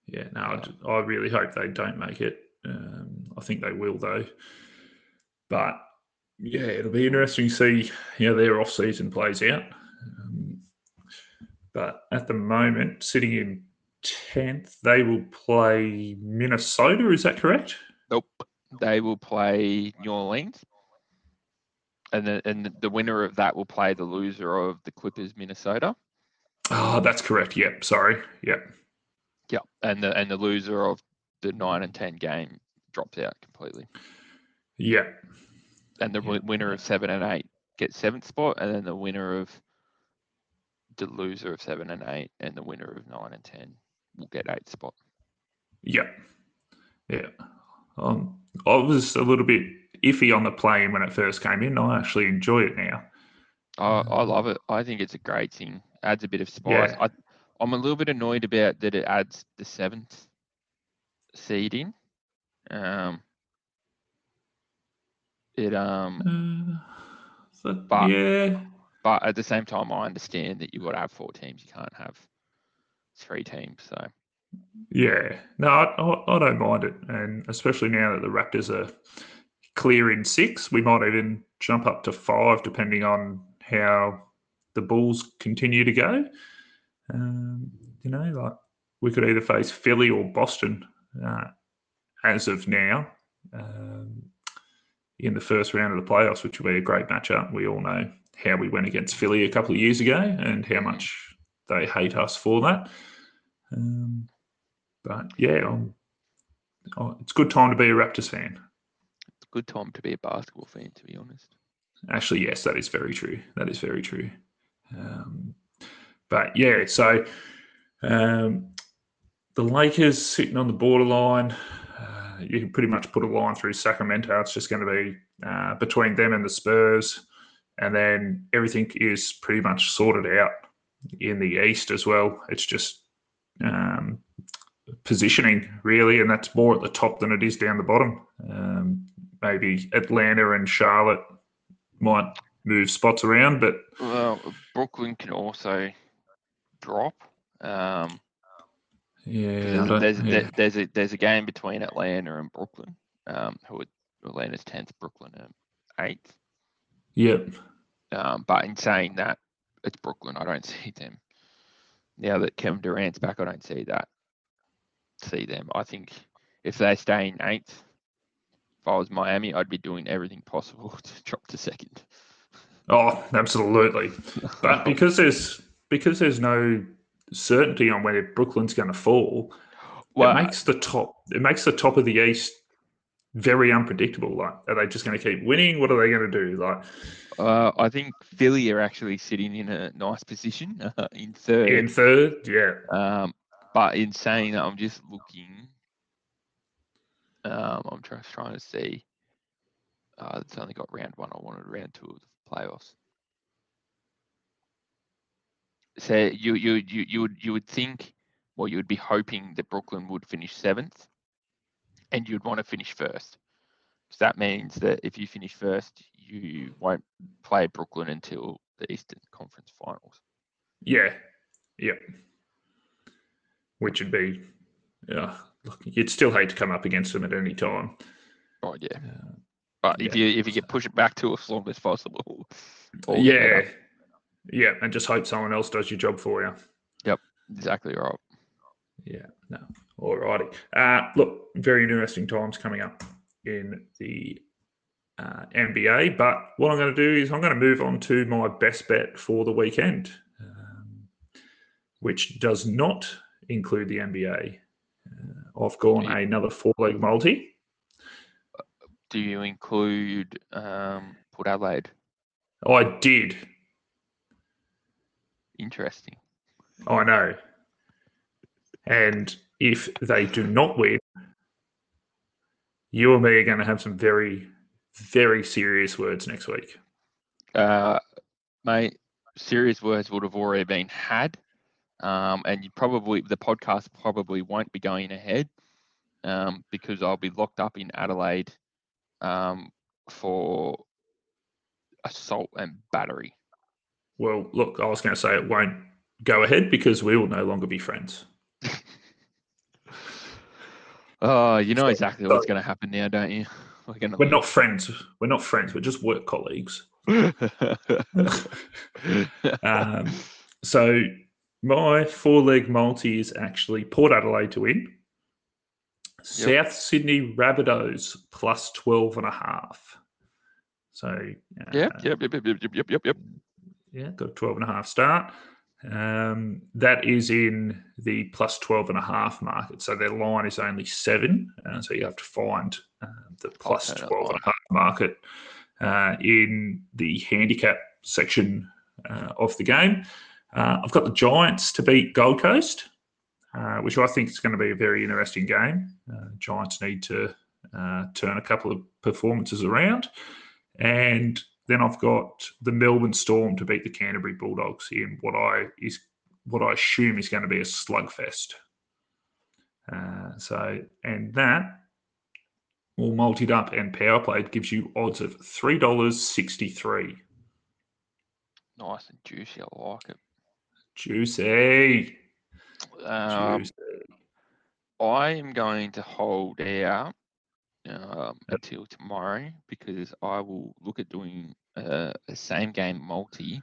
Yeah, no, I really hope they don't make it. Um, I think they will, though. But yeah, it'll be interesting to see how their off season plays out. Um, but at the moment, sitting in tenth, they will play Minnesota. Is that correct? Nope. They will play New Orleans, and the and the winner of that will play the loser of the Clippers, Minnesota. Oh, that's correct. Yep. Sorry. Yep. Yeah, and the and the loser of the nine and ten game drops out completely, Yep. and the Yeah. wi- winner of seven and eight gets seventh spot, and then the winner of the loser of seven and eight and the winner of nine and ten will get eighth spot. Yeah, Yeah. Um, I was a little bit iffy on the plane when it first came in. I actually enjoy it now. I, I love it. I think it's a great thing. Adds a bit of spice. Yeah. I, I'm a little bit annoyed about that it adds the seventh seed in. Um, it um, Uh, so, But- yeah. but at the same time, I understand that you've got to have four teams. You can't have three teams. So Yeah. No, I, I, don't mind it. And especially now that the Raptors are clear in six, we might even jump up to five depending on how the Bulls continue to go. Um, you know, like we could either face Philly or Boston uh, as of now um, in the first round of the playoffs, which will be a great matchup. We all know how we went against Philly a couple of years ago and how much they hate us for that. Um, but yeah, oh, it's a good time to be a Raptors fan. it's a good time to be a basketball fan, to be honest. Actually, yes, that is very true. That is very true. Um, but yeah, so um, the Lakers sitting on the borderline. Uh, you can pretty much put a line through Sacramento. It's just going to be uh, between them and the Spurs, and then everything is pretty much sorted out in the East as well. It's just um, positioning really, and that's more at the top than it is down the bottom. Um, maybe Atlanta and Charlotte might move spots around, but Well, Brooklyn can also drop. Um, yeah, There's, don't- there's, yeah. there- there's a there's a game between Atlanta and Brooklyn. Um, who are Atlanta's tenth, Brooklyn are eighth. Yep. Um, but in saying that, it's Brooklyn. I don't see them now that Kevin Durant's back. I don't see that. See them. I think if they stay in eighth, if I was Miami, I'd be doing everything possible to drop to second. Oh, absolutely. But because there's because there's no certainty on where Brooklyn's going to fall, well, it makes the top it makes the top of the East very unpredictable. Like, are they just going to keep winning? What are they going to do? Like, uh, I think Philly are actually sitting in a nice position uh, in third. in third, yeah, Um, but in saying that, I'm just looking. Um, I'm just trying to see. Uh, it's only got round one. I wanted round two of the playoffs. So you you you you would you would think, well, you would be hoping that Brooklyn would finish seventh, and you'd want to finish first. So that means that if you finish first, you won't play Brooklyn until the Eastern Conference Finals. yeah, yep. Which would be, yeah. Look, you'd still hate to come up against them at any time. Oh yeah. Uh, But if Yeah. you if you get push it back to as long as possible. yeah, yeah, and just hope someone else does your job for you. Yep, exactly right. Yeah, no. All righty. Uh, look, very interesting times coming up in the uh, NBA. But what I'm going to do is I'm going to move on to my best bet for the weekend, um, which does not include the NBA. Uh, I've gone Yeah. another four leg multi. Do you include um, Port Adelaide? I did. Interesting. I know. And if they do not win, you and me are going to have some very, very serious words next week. Uh, mate, serious words would have already been had, um, and you probably the podcast probably won't be going ahead um, because I'll be locked up in Adelaide um, for assault and battery. Well, look, I was going to say it won't go ahead because we will no longer be friends. Oh, you know So- exactly what's going to happen now, don't you? We're going We're not friends. We're not friends. We're just work colleagues. Um, so my four leg multi is actually Port Adelaide to win. South Sydney Rabbitohs plus 12 and a half. So, uh, yep, yep, yep, yep, yep, yep, yep, yep. yeah, got a 12 and a half start. Um, that is in the plus 12 and a half market. So their line is only seven. Uh, so you have to find uh, the plus Okay, 12 and a half market uh, in the handicap section uh, of the game. Uh, I've got the Giants to beat Gold Coast, uh, which I think is going to be a very interesting game. Uh, Giants need to uh, turn a couple of performances around. And then I've got the Melbourne Storm to beat the Canterbury Bulldogs in what I is what I assume is going to be a slugfest. Uh, so, and that all multied up and power played gives you odds of three dollars sixty three. Nice and juicy. I like it. Juicy. Um, Juicy. I am going to hold out um, until tomorrow because I will look at doing uh, a same game multi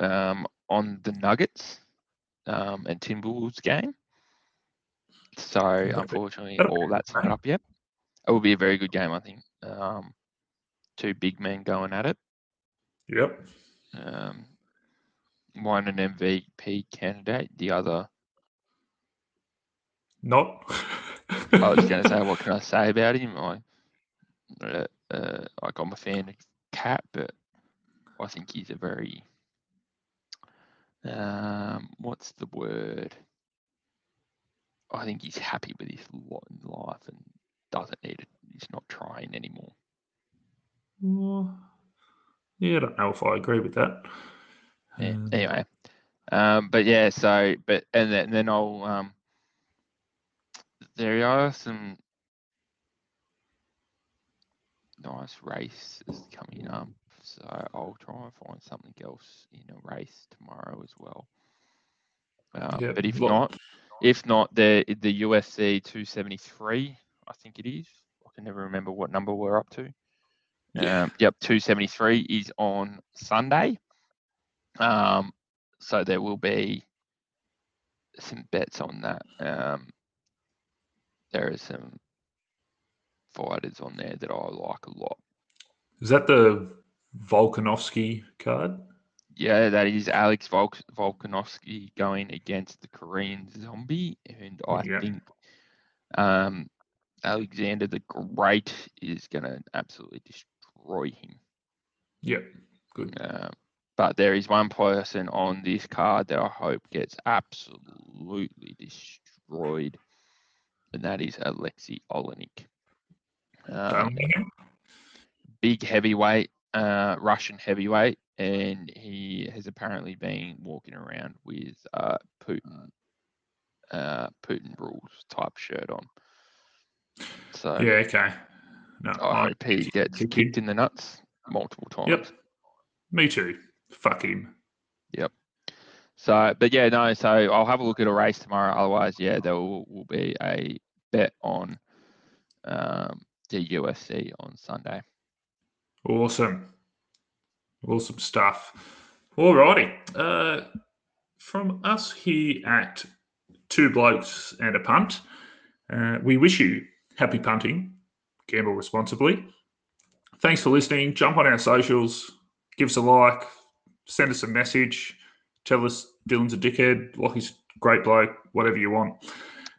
um, on the Nuggets um, and Timberwolves game. So unfortunately, all that's not up yet. It will be a very good game, I think. Um, two big men going at it. Yep. Um, one an MVP candidate, the other Not. I was going to say, what can I say about him? I, uh, uh, like I'm a fan of KAT, but I think he's a very, um, what's the word? I think he's happy with his lot in life and doesn't need it. He's not trying anymore. Well, yeah, I don't know if I agree with that. Yeah, Um, anyway, um, but yeah, so but and then, and then I'll um, there are some nice races coming up, so I'll try and find something else in a race tomorrow as well. Yeah, but if not, if not the the UFC 273, I think it is. I can never remember what number we're up to. Yeah. Um, yep, 273 is on Sunday. Um, so there will be some bets on that. Um, there are some fighters on there that I like a lot. Is that the Volkanovski card? Yeah, that is Alex Volk- Volkanovski going against the Korean Zombie, and I Yeah. think um, Alexander the Great is going to absolutely destroy him. Yep. Good. Um, but there is one person on this card that I hope gets absolutely destroyed, and that is Alexei Oleinik. Um, big heavyweight, uh, Russian heavyweight, and he has apparently been walking around with uh, Putin, uh, Putin rules type shirt on. So yeah. Okay. No. I hope he gets kick kicked in the nuts multiple times. Yep. Me too. Fuck him. Yep. So, but yeah, no. So I'll have a look at a race tomorrow. Otherwise, yeah, there will, will be a bet on um, the UFC on Sunday. Awesome. Awesome stuff. Alrighty. Uh, from us here at Two Blokes and a Punt, uh, we wish you happy punting. Gamble responsibly. Thanks for listening. Jump on our socials, give us a like, send us a message, tell us Dylan's a dickhead, Lockie's a great bloke, whatever you want.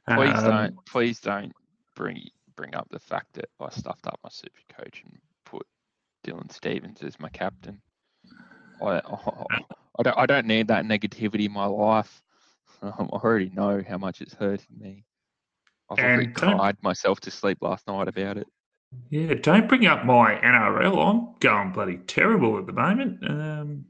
Please Um, don't, please don't bring bring up the fact that I stuffed up my super coach and put Dylan Stephens as my captain. I, I, don't, I don't need that negativity in my life. Um, I already know how much it's hurting me. I've already cried myself to sleep last night about it. Yeah, don't bring up my NRL. I'm going bloody terrible at the moment. Um,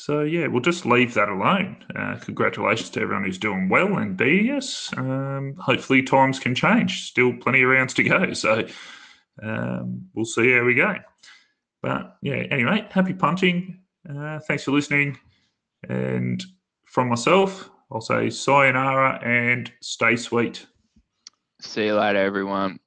so yeah, we'll just leave that alone. Uh, congratulations to everyone who's doing well and beating us. Um, hopefully, times can change. Still plenty of rounds to go, so um, we'll see how we go. But yeah, anyway, happy punting. Uh, thanks for listening. And from myself, I'll say sayonara and stay sweet. See you later, everyone.